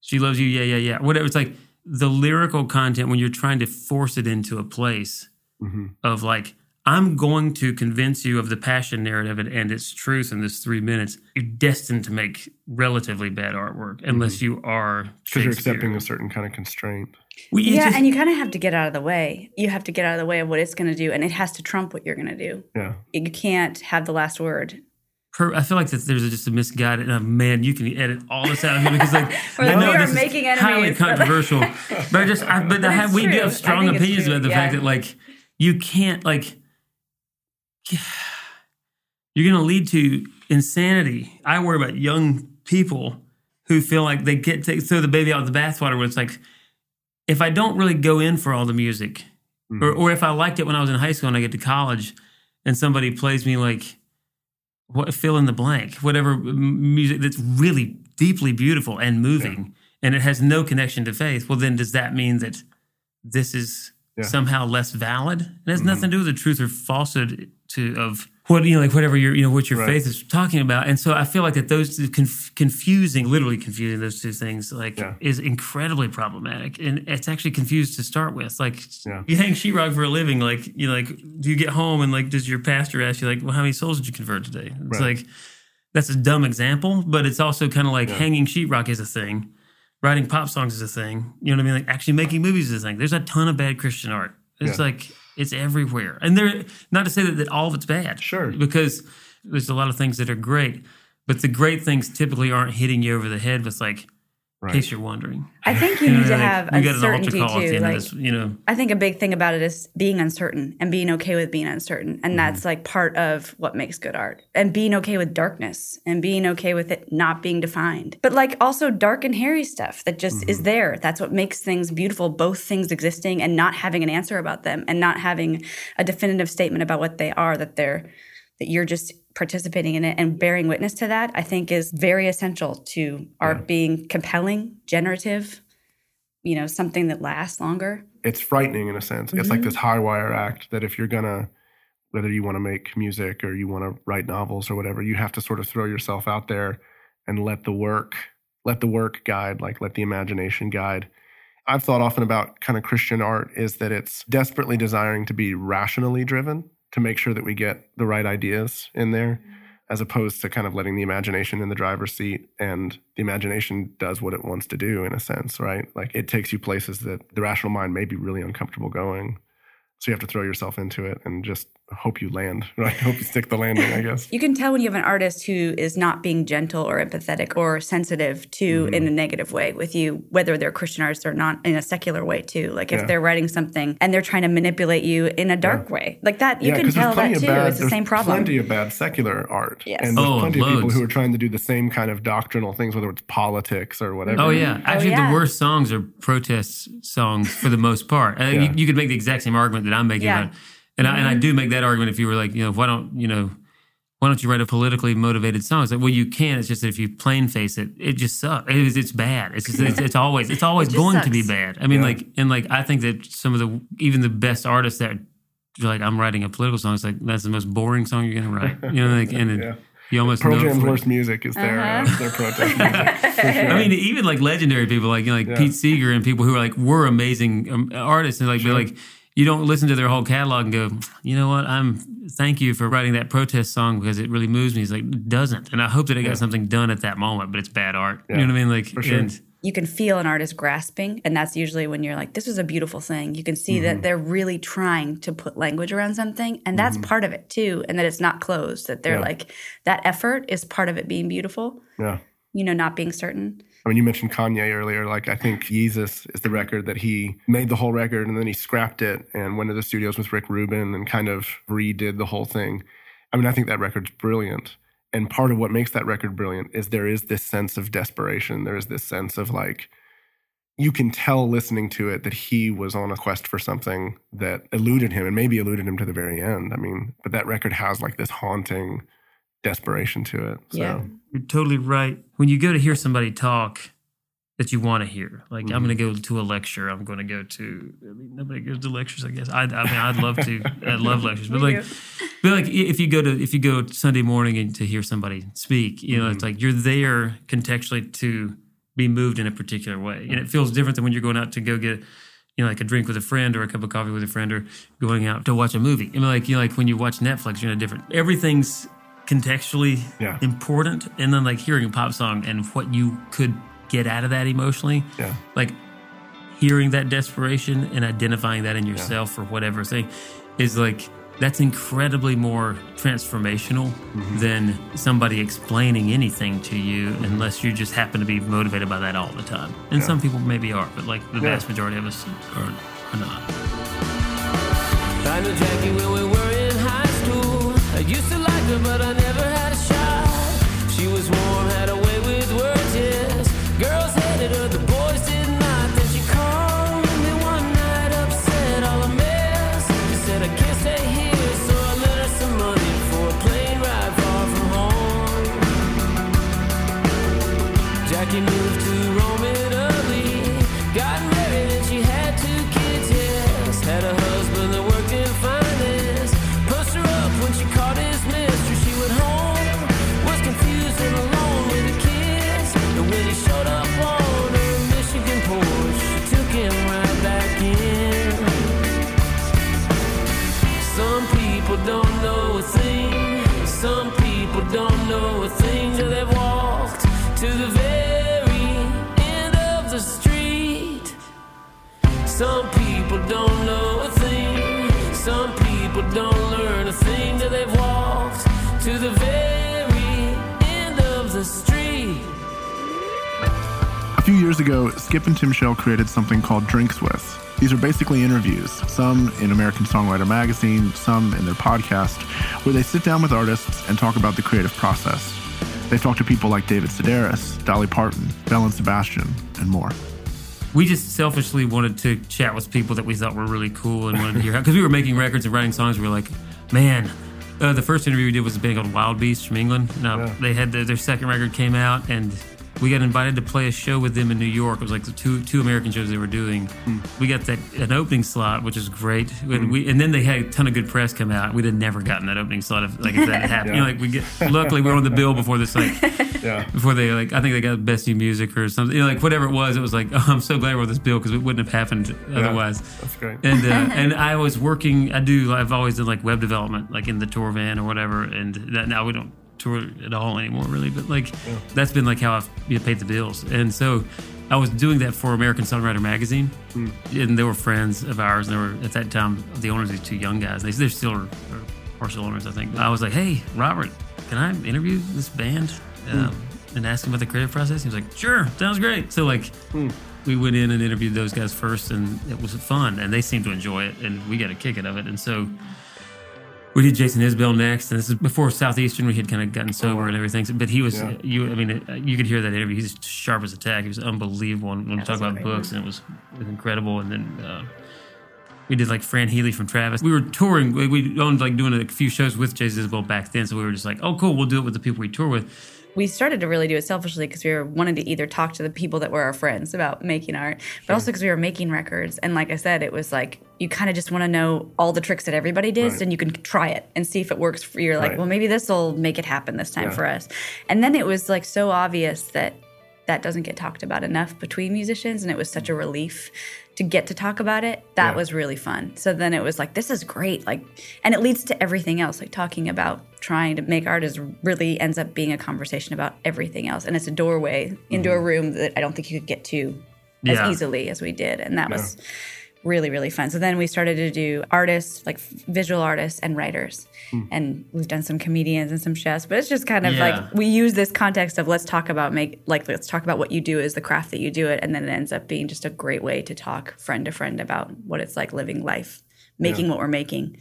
"She Loves You," yeah, yeah, yeah, whatever. It's like the lyrical content when you're trying to force it into a place mm-hmm. of like. I'm going to convince you of the passion narrative and, and its truth in this three minutes. You're destined to make relatively bad artwork unless you are Because you're accepting a certain kind of constraint. Well, Yeah, just- and you kind of have to get out of the way. You have to get out of the way of what it's going to do, and it has to trump what you're going to do. Yeah. You can't have the last word. per, I feel like that there's just a misguided. Uh, man, you can edit all this out of here because like <laughs> Or I we know are this is making highly controversial, but I just I, but <laughs> I have, we do have strong opinions about the yeah. fact that like you can't like you're going to lead to insanity. I worry about young people who feel like they get to throw the baby out with the bathwater. Where it's like if I don't really go in for all the music, or mm-hmm. or if I liked it when I was in high school and I get to college, and somebody plays me like what fill in the blank, whatever music that's really deeply beautiful and moving, and it has no connection to faith, well, then does that mean that this is Yeah. somehow less valid? It has mm-hmm. nothing to do with the truth or falsehood to of what you know, like whatever your you know what your Right. faith is talking about. And so I feel like that those conf- confusing, literally confusing those two things, like Yeah. is incredibly problematic, and it's actually confused to start with. Like Yeah. you hang sheetrock for a living, like you know, like do you get home and like does your pastor ask you like, well, how many souls did you convert today? It's Right. like that's a dumb example, but it's also kind of like Yeah. hanging sheetrock is a thing, writing pop songs is a thing. You know what I mean? Like actually making movies is a thing. There's a ton of bad Christian art. It's like it's everywhere, and there. Not to say that, that all of it's bad, Sure. because there's a lot of things that are great, but the great things typically aren't hitting you over the head with like. In case you're wondering, I think you <laughs> You know, need to have we got an altar uncertainty call at too. Like this. You know, I think a big thing about it is being uncertain and being okay with being uncertain. And mm-hmm. that's like part of what makes good art. And being okay with darkness and being okay with it not being defined. But like also dark and hairy stuff that just is mm-hmm. there. That's what makes things beautiful, both things existing and not having an answer about them and not having a definitive statement about what they are, that they're that you're just participating in it and bearing witness to that, I think is very essential to art being compelling, generative, you know, something that lasts longer. it's frightening in a sense. It's like mm-hmm. this high wire act that if you're gonna, whether you want to make music or you want to write novels or whatever, you have to sort of throw yourself out there and let the work, let the work guide, like let the imagination guide. I've thought often about kind of Christian art is that it's desperately desiring to be rationally driven to make sure that we get the right ideas in there, mm-hmm. as opposed to kind of letting the imagination in the driver's seat. And the imagination does what it wants to do in a sense, right? Like it takes you places that the rational mind may be really uncomfortable going. So you have to throw yourself into it and just hope you land, <laughs> right? Hope you stick the landing, I guess. You can tell when you have an artist who is not being gentle or empathetic or sensitive to Mm-hmm. in a negative way with you, whether they're Christian artists or not in a secular way too. Like if Yeah. they're writing something and they're trying to manipulate you in a dark way, like that, you yeah, can 'cause there's tell that too. bad- it's the same problem. Plenty of bad secular art, Yes. and there's Oh, plenty of people who are trying to do the same kind of doctrinal things, whether it's politics or whatever. Oh yeah, actually, yeah. the worst songs are protest songs for the most part. I Yeah. you, you could make the exact same argument that I'm making, Yeah. about, and I, and I do make that argument. If you were like, you know, why don't you know, why don't you write a politically motivated song? It's like, well, you can. It's just that if you plain face it, it just sucks. It is, it's bad. It's just, it's, it's always it's always <laughs> just going to be bad. I mean, Yeah. like and like I think that some of the even the best artists that are like I'm writing a political song. It's like that's the most boring song you're gonna write. You know, like and it, Yeah. you almost Pearl know Jam's for- worst music is their uh, their protest <laughs> music. sure. I mean, even like legendary people, like you know, like Yeah. Pete Seeger and people who are like were amazing um, artists, and like they're like you don't listen to their whole catalog and go, you know what? I'm thank you for writing that protest song because it really moves me. It's like it doesn't, and I hope that it got something done at that moment, but it's bad art. You know what I mean? Like, for sure. and you can feel an artist grasping and that's usually when you're like this was a beautiful thing you can see Mm-hmm. that they're really trying to put language around something and that's part of it too and that it's not closed that they're Yeah. like that effort is part of it being beautiful yeah. you know not being certain I mean, you mentioned Kanye earlier. Like, I think Yeezus is the record that he made the whole record and then he scrapped it and went to the studios with Rick Rubin and kind of redid the whole thing. I mean, I think that record's brilliant. And part of what makes that record brilliant is there is this sense of desperation. There is this sense of like, you can tell listening to it that he was on a quest for something that eluded him and maybe eluded him to the very end. I mean, but that record has like this haunting desperation to it. So, Yeah. you're totally right. When you go to hear somebody talk that you want to hear, like I'm mm-hmm. going to go to a lecture, I'm going to go to. I mean, nobody goes to lectures, I guess. I, I mean, I'd love to. <laughs> I love lectures, but like, <laughs> but like if you go to if you go Sunday morning and to hear somebody speak, you know, it's mm-hmm. like you're there contextually to be moved in a particular way, and it feels different than when you're going out to go get. You know, like a drink with a friend or a cup of coffee with a friend or going out to watch a movie. I mean, like you know, like when you watch Netflix, you're in a different. Everything's contextually Yeah. important, and then like hearing a pop song and what you could get out of that emotionally, yeah. like hearing that desperation and identifying that in yourself or whatever thing is like that's incredibly more transformational mm-hmm. than somebody explaining anything to you mm-hmm. unless you just happen to be motivated by that all the time. And some people maybe are but like the vast majority of us are, are not But I Some people don't know a thing. Some people don't learn a thing till they've walked to the very end of the street. A few years ago, Skip and Timshel created something called Drinks With. These are basically interviews, some in American Songwriter Magazine, some in their podcast, where they sit down with artists and talk about the creative process. They talk to people like David Sedaris, Dolly Parton, Belle and Sebastian, and more. We just selfishly wanted to chat with people that we thought were really cool and wanted to hear how, because we were making records and writing songs. We were like, man, uh, the first interview we did was a band called Wild Beast from England. Now Yeah. they had their, their second record came out, and we got invited to play a show with them in New York. It was like the two two American shows they were doing. We got that an opening slot, which is great. And, we, and then they had a ton of good press come out. We'd have never gotten that opening slot if like if that happened. <laughs> You know, like we get luckily we were on the bill before this like <laughs> Yeah. before they like I think they got best new music or something. You know, like whatever it was, it was like oh, <laughs> I'm so glad we're on this bill because it wouldn't have happened otherwise. That's great. And uh, and I was working. I do. I've always done like web development, like in the tour van or whatever. And that now we don't tour at all anymore, really. But like that's been like how I've you know, paid the bills. And so I was doing that for American Songwriter Magazine, hmm. and they were friends of ours. And they were at that time the owners of these two young guys. They they're still are, are partial owners, I think. I was like, hey, Robert, can I interview this band? Hmm. Um, and ask him about the creative process. He was like, "Sure, sounds great." So like, hmm. we went in and interviewed those guys first, and it was fun, and they seemed to enjoy it, and we got a kick out of it. And so we did Jason Isbell next, and this is before Southeastern. We had kind of gotten sober and everything, but he was Yeah. you. I mean, uh, you could hear that interview. He's sharp as a tack. He was unbelievable when we That talk about books, and it was, it was incredible. And then. Uh, we did like Fran Healy from Travis. We were touring. We, we owned like doing a few shows with Jason Isbell back then. So we were just like, oh, cool, we'll do it with the people we tour with. We started to really do it selfishly because we were wanted to either talk to the people that were our friends about making art, but also because we were making records. And like I said, it was like you kind of just want to know all the tricks that everybody does, Right. and you can try it and see if it works for you. You're like, Right. well, maybe this will make it happen this time Yeah. for us. And then it was like so obvious that that doesn't get talked about enough between musicians, and it was such a relief to get to talk about it. That Yeah. was really fun. So then it was like, this is great. Like, and it leads to everything else. Like talking about trying to make art is really ends up being a conversation about everything else, and it's a doorway into a mm-hmm. room that I don't think you could get to as Yeah. easily as we did, and that was really really fun. So then we started to do artists, like visual artists and writers, hmm. and we've done some comedians and some chefs. But it's just kind of Yeah. like we use this context of let's talk about make like let's talk about what you do is the craft that you do it, and then it ends up being just a great way to talk friend to friend about what it's like living life, making what we're making.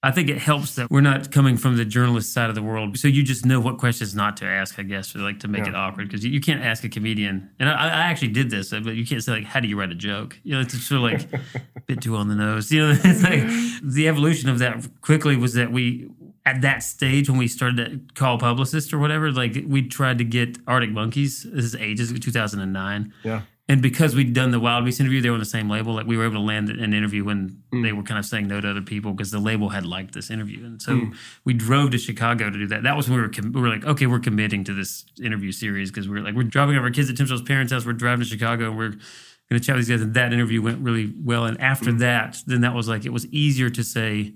I think it helps that we're not coming from the journalist side of the world, so you just know what questions not to ask, I guess, for like to make it awkward because you, you can't ask a comedian. And I, I actually did this, but you can't say like, "How do you write a joke?" You know, it's sort of like a <laughs> bit too on the nose. You know, <laughs> it's like the evolution of that quickly was that we at that stage when we started to call publicists or whatever, like we tried to get Arctic Monkeys. This is ages 2009. Yeah. And because we'd done the Wild Beast interview, they were on the same label. Like we were able to land an interview when hmm. they were kind of saying no to other people because the label had liked this interview. And so hmm. we drove to Chicago to do that. That was when we were com- we were like, okay, we're committing to this interview series because we're like we're dropping off our kids at Timshel's parents' house. We're driving to Chicago and we're going to chat with these guys. And that interview went really well. And after hmm. that, then that was like it was easier to say.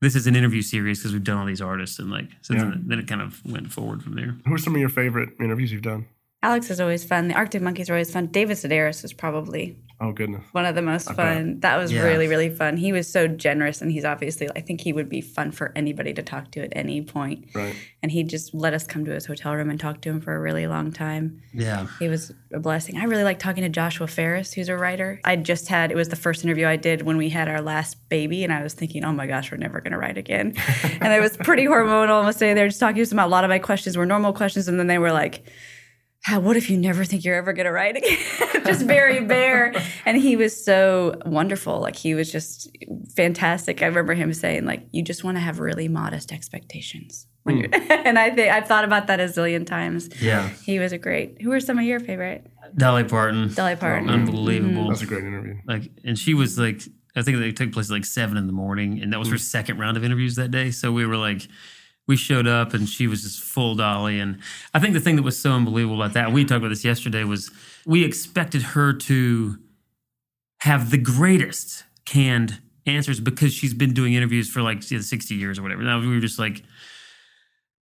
This is an interview series because we've done all these artists and like so Yeah. then, then it kind of went forward from there. Who are some of your favorite interviews you've done? Alex is always fun. The Arctic Monkeys are always fun. David Sedaris was probably Oh goodness. one of the most fun. That was Yeah. really, really fun. He was so generous, and he's obviously, I think he would be fun for anybody to talk to at any point. Right. And he just let us come to his hotel room and talk to him for a really long time. Yeah. He was a blessing. I really like talking to Joshua Ferris, who's a writer. I just had, it was the first interview I did when we had our last baby, and I was thinking, oh my gosh, we're never going to write again. <laughs> and I was pretty hormonal. I was sitting there just talking to them. A lot of my questions were normal questions, and then they were like, "Ah, what if you never think you're ever going to write again? <laughs> just very bare. And he was so wonderful. Like he was just fantastic. I remember him saying, like, you just want to have really modest expectations. When hmm. you're, <laughs> and I think I've thought about that a zillion times. Yeah. He was a great. Who are some of your favorite? Dolly Parton. Dolly Parton. Unbelievable. Mm-hmm. That's a great interview. like and she was like i think they took place at like seven in the morning and that was her hmm. second round of interviews that day so we were like we showed up and she was just full dolly. And i think the thing that was so unbelievable about that we talked about this yesterday was we expected her to have the greatest canned answers because she's been doing interviews for like you know, 60 years or whatever. Now we were just like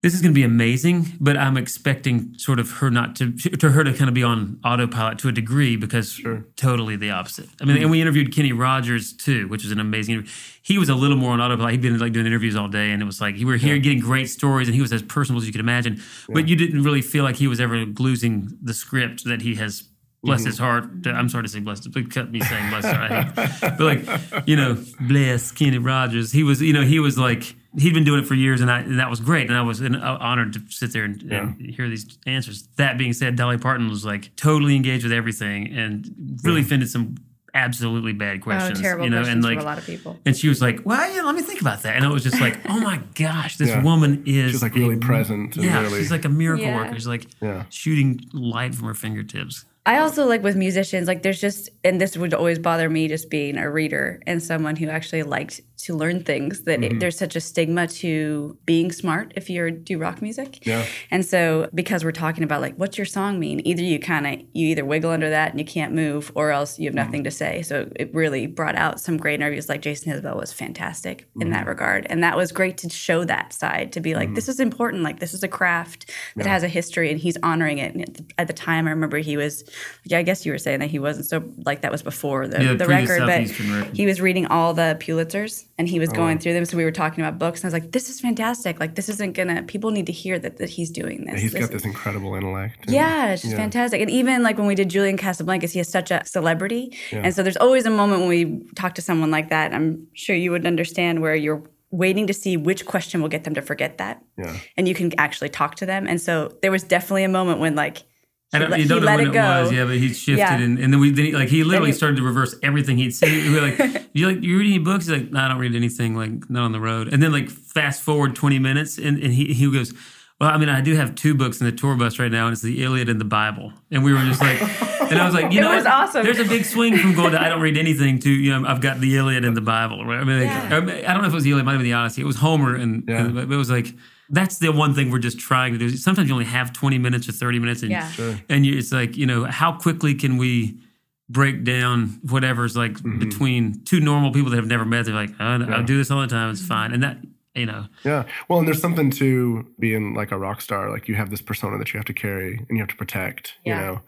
this is going to be amazing, but I'm expecting sort of her not to to her to kind of be on autopilot to a degree because totally the opposite. I mean, and we interviewed Kenny Rogers too, which was an amazing. interview. He was a little more on autopilot. He'd been like doing interviews all day, and it was like you were here getting great stories, and he was as personal as you could imagine. But you didn't really feel like he was ever losing the script that he has. Bless his heart. I'm sorry to say bless. But cut me saying bless. Heart. I hate- But like, you know, bless Kenny Rogers. He was, you know, he was like he'd been doing it for years, and, I, and that was great. And I was uh, honored to sit there and, and hear these answers. That being said, Dolly Parton was like totally engaged with everything and really fended some absolutely bad questions. oh, terrible you know, questions and like a lot of people. and she was like, "Well, yeah, let me think about that." And it was just like, "Oh my gosh, this Yeah. woman is She's like a- really present and Yeah, really- she's like a miracle Yeah. worker. She's like Yeah. shooting light from her fingertips." I also like with musicians, like there's just, and this would always bother me just being a reader and someone who actually liked to learn things that Mm-hmm. it, there's such a stigma to being smart if you do rock music. Yeah. And so because we're talking about like, what's your song mean? Either you kind of, you either wiggle under that and you can't move or else you have Mm-hmm. nothing to say. So it really brought out some great interviews like Jason Isbell was fantastic in Mm-hmm. that regard. And that was great to show that side to be like, this is important. Like this is a craft that has a history and he's honoring it. And at the, at the time, I remember he was, yeah, I guess you were saying that he wasn't so like that was before the, Yeah, the record, but record. he was reading all the Pulitzers and he was Oh. going through them. So we were talking about books and I was like, this is fantastic. Like this isn't gonna, people need to hear that, that he's doing this. He's This got is- this incredible intellect. and- yeah, it's just fantastic. And even like when we did Julian Casablancas, he is such a celebrity. Yeah. And so there's always a moment when we talk to someone like that. I'm sure you would understand where you're waiting to see which question will get them to forget that. Yeah. And you can actually talk to them. And so there was definitely a moment when like I he don't, you don't know when it it, was, yeah, but he shifted, Yeah. and, and then we then he, like he literally he- started to reverse everything he'd said. We were like, <laughs> "You like you read any books?" He's like, "No, I don't read anything. Like not on the road." And then like fast forward twenty minutes, and, and he he goes, "Well, I mean, I do have two books in the tour bus right now, and it's the Iliad and the Bible." And we were just like, and I was like, "You <laughs> know, was awesome. There's a big swing from going to I don't read anything to you know I've got the Iliad and the Bible." Whatever. I mean, like, I I don't know if it was the Iliad, it might have been the Odyssey. It was Homer, and, Yeah. and it was like. That's the one thing we're just trying to do. Sometimes you only have 20 minutes or 30 minutes, and Yeah. and you, it's like you know how quickly can we break down whatever's like Mm-hmm. between two normal people that have never met they're like I, I do this all the time it's fine and that you know Yeah. Well, and there's something to being like a rock star. Like you have this persona that you have to carry and you have to protect, Yeah. you know?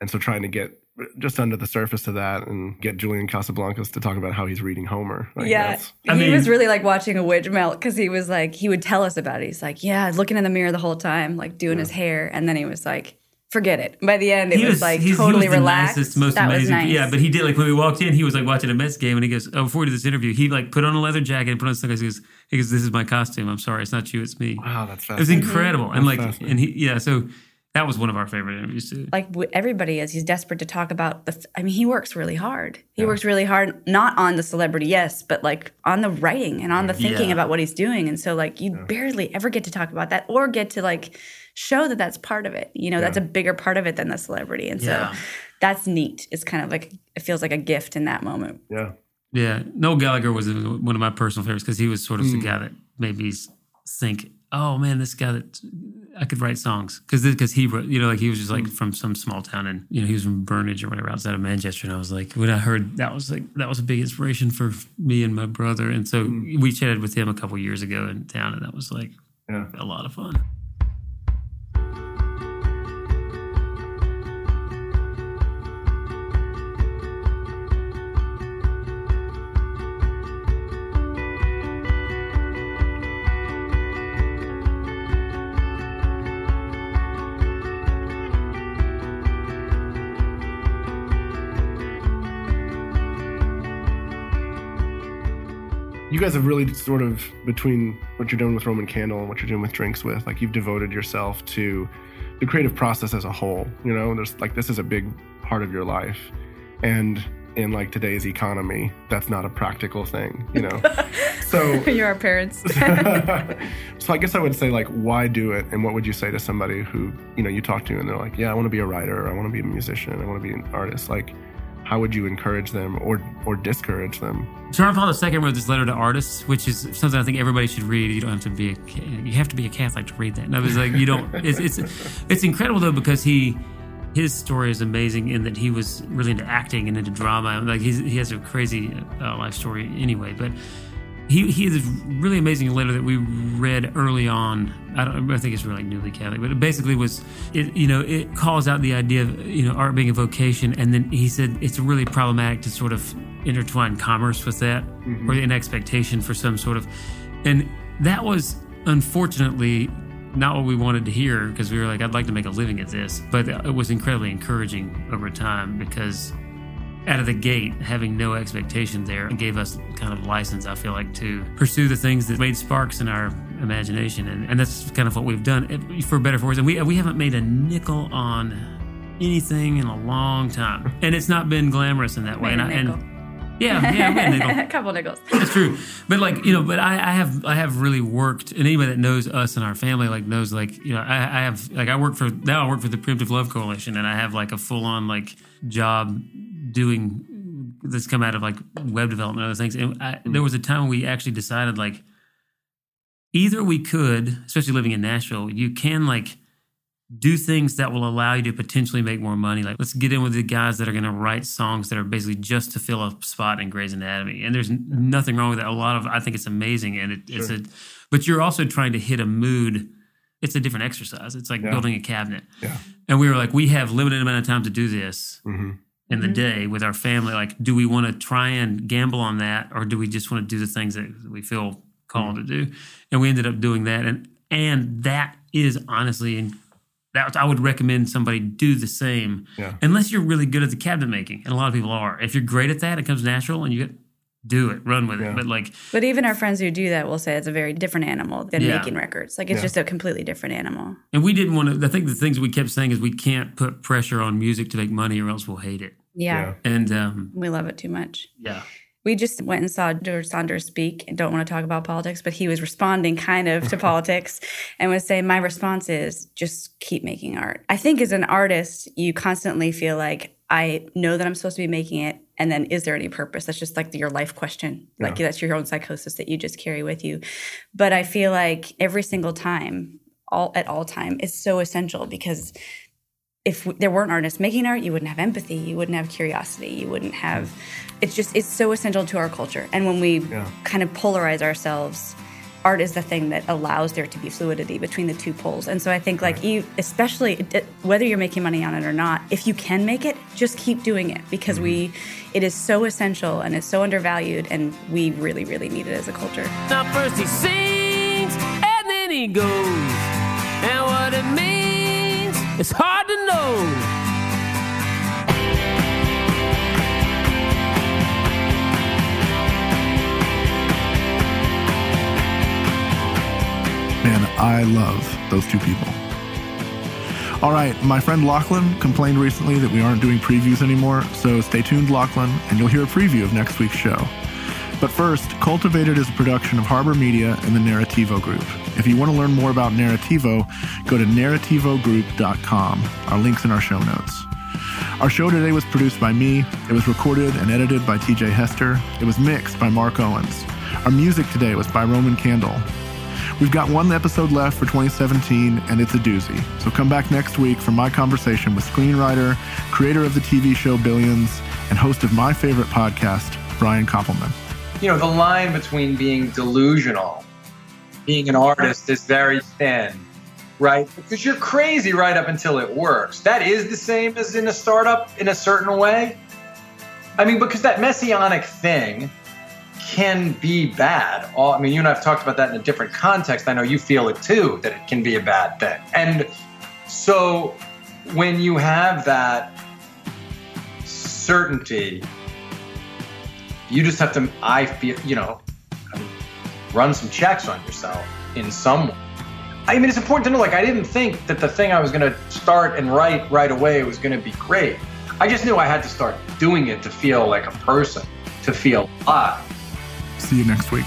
And so trying to get just under the surface of that and get Julian Casablancas to talk about how he's reading Homer. Like Yeah, that's- I he mean- was really like watching a witch melt because he was like he would tell us about it. He's like, yeah, looking in the mirror the whole time, like doing his hair, and then he was like, forget it. By the end, it he was, was like he's, totally he was the relaxed. nicest most that amazing was nice. yeah but he did like when we walked in he was like watching a Mets game and he goes oh before we do this interview he like put on a leather jacket and put on sunglasses he goes, he goes this is my costume I'm sorry it's not you it's me wow, that's it was fascinating. incredible and like and he yeah so that was one of our favorite interviews too like everybody is. He's desperate to talk about the. f- I mean, he works really hard. He works really hard, not on the celebrity, yes, but like on the writing and on the thinking Yeah. about what he's doing. And so, like, you barely ever get to talk about that or get to like show that that's part of it. You know, that's a bigger part of it than the celebrity. And so, Yeah. that's neat. It's kind of like it feels like a gift in that moment. Yeah. Yeah, Noel Gallagher was one of my personal favorites because he was sort of Hmm. the guy that made me s- think, "Oh man, this guy that I could write songs." Because because he wrote, you know, like he was just like from some small town, and you know, he was from Burnage or whatever outside of Manchester. And I was like, when I heard that was like that was a big inspiration for me and my brother, and so Hmm. we chatted with him a couple years ago in town, and that was like Yeah. a lot of fun. You guys have really sort of between what you're doing with Roman Candle and what you're doing with Drinks with, like you've devoted yourself to the creative process as a whole. You know, there's like this is a big part of your life, and in like today's economy, that's not a practical thing. You know, <laughs> so <laughs> You're our parents. <laughs> so I guess I would say like, why do it? And what would you say to somebody who you know you talk to and they're like, yeah, I want to be a writer, I want to be a musician, I want to be an artist. Like, how would you encourage them or or discourage them? John Paul II wrote this letter to artists, which is something I think everybody should read. You don't have to be a, you have to be a Catholic to read that. And I was like, you don't. <laughs> It's it's it's incredible though because he his story is amazing in that he was really into acting and into drama. Like he's, he has a crazy uh, life story anyway, but. He he has a really amazing letter that we read early on. I don't I think it's really newly Catholic, but it basically was it you know it calls out the idea of you know art being a vocation, and then he said it's really problematic to sort of intertwine commerce with that mm-hmm. or an expectation for some sort of, and that was unfortunately not what we wanted to hear because we were like I'd like to make a living at this, but it was incredibly encouraging over time because out of the gate, having no expectation there, gave us kind of license, I feel like, to pursue the things that made sparks in our imagination. And, and that's kind of what we've done for better for worse. And we, we haven't made a nickel on anything in a long time. <laughs> And it's not been glamorous in that way. And, I, and yeah, yeah, we made a <laughs> nickel. a couple nickels. That's true. But like you know, but I, I have I have really worked, and anybody that knows us and our family like knows like you know I, I have like I work for now I work for the Primitive Love Coalition, and I have like a full on like job doing that's come out of like web development and other things. And I, there was a time when we actually decided like either we could, especially living in Nashville, you can like do things that will allow you to potentially make more money. Like, let's get in with the guys that are going to write songs that are basically just to fill a spot in Grey's Anatomy. And there's nothing wrong with that. A lot of, I think it's amazing. And it, it's a, but you're also trying to hit a mood. It's a different exercise. It's like Yeah. building a cabinet. Yeah. And we were like, we have limited amount of time to do this Mm-hmm. In the mm-hmm. day with our family. Like, do we want to try and gamble on that, or do we just want to do the things that we feel called to do? And we ended up doing that, and and that is honestly, and that I would recommend somebody do the same, Yeah. unless you're really good at the cabinet making, and a lot of people are. If you're great at that, it comes natural, and you get do it, run with Yeah. it. But like, But even our friends who do that will say it's a very different animal than Yeah. making records. Like it's Yeah. just a completely different animal. and we didn't want to. I think the things we kept saying is we can't put pressure on music to make money, or else we'll hate it. Yeah. And um, We love it too much. yeah, We just went and saw George Saunders speak and don't want to talk about politics, but he was responding kind of to <laughs> politics and was saying, My response is just keep making art. I think as an artist, you constantly feel like, I know that I'm supposed to be making it. And then is there any purpose? That's just like your life question. Like that's your own psychosis that you just carry with you. But I feel like every single time, all at all time, is so essential because if there weren't artists making art, you wouldn't have empathy, you wouldn't have curiosity, you wouldn't have. It's just it's so essential to our culture. And when we Yeah. kind of polarize ourselves, art is the thing that allows there to be fluidity between the two poles. And so I think like you, especially it- whether you're making money on it or not, if you can make it, just keep doing it because we, mm-hmm. it is so essential and it's so undervalued, and we really really need it as a culture. Now first he sings and then he goes. And what it means, it's hard to know. Man, I love those two people. All right, my friend Lachlan complained recently that we aren't doing previews anymore, so stay tuned, Lachlan, and you'll hear a preview of next week's show. But first, Cultivated is a production of Harbor Media and the Narrativo Group. If you want to learn more about Narrativo, go to narrativogroup.com. Our link's in our show notes. Our show today was produced by me. It was recorded and edited by TJ Hester. It was mixed by Mark Owens. Our music today was by Roman Candle. We've got one episode left for 2017, and it's a doozy. So come back next week for my conversation with screenwriter, creator of the TV show Billions, and host of my favorite podcast, Brian Koppelman. You know, the line between being delusional, being an artist is very thin, right? Because you're crazy right up until it works. That is the same as in a startup in a certain way. I mean, because that messianic thing can be bad. I mean, you and I have talked about that in a different context. I know you feel it too, that it can be a bad thing. And so when you have that certainty, you just have to i feel you know run some checks on yourself in some way. I mean it's important to know like i didn't think that the thing i was going to start and write right away was going to be great. I just knew i had to start doing it to feel like a person to feel alive. See you next week.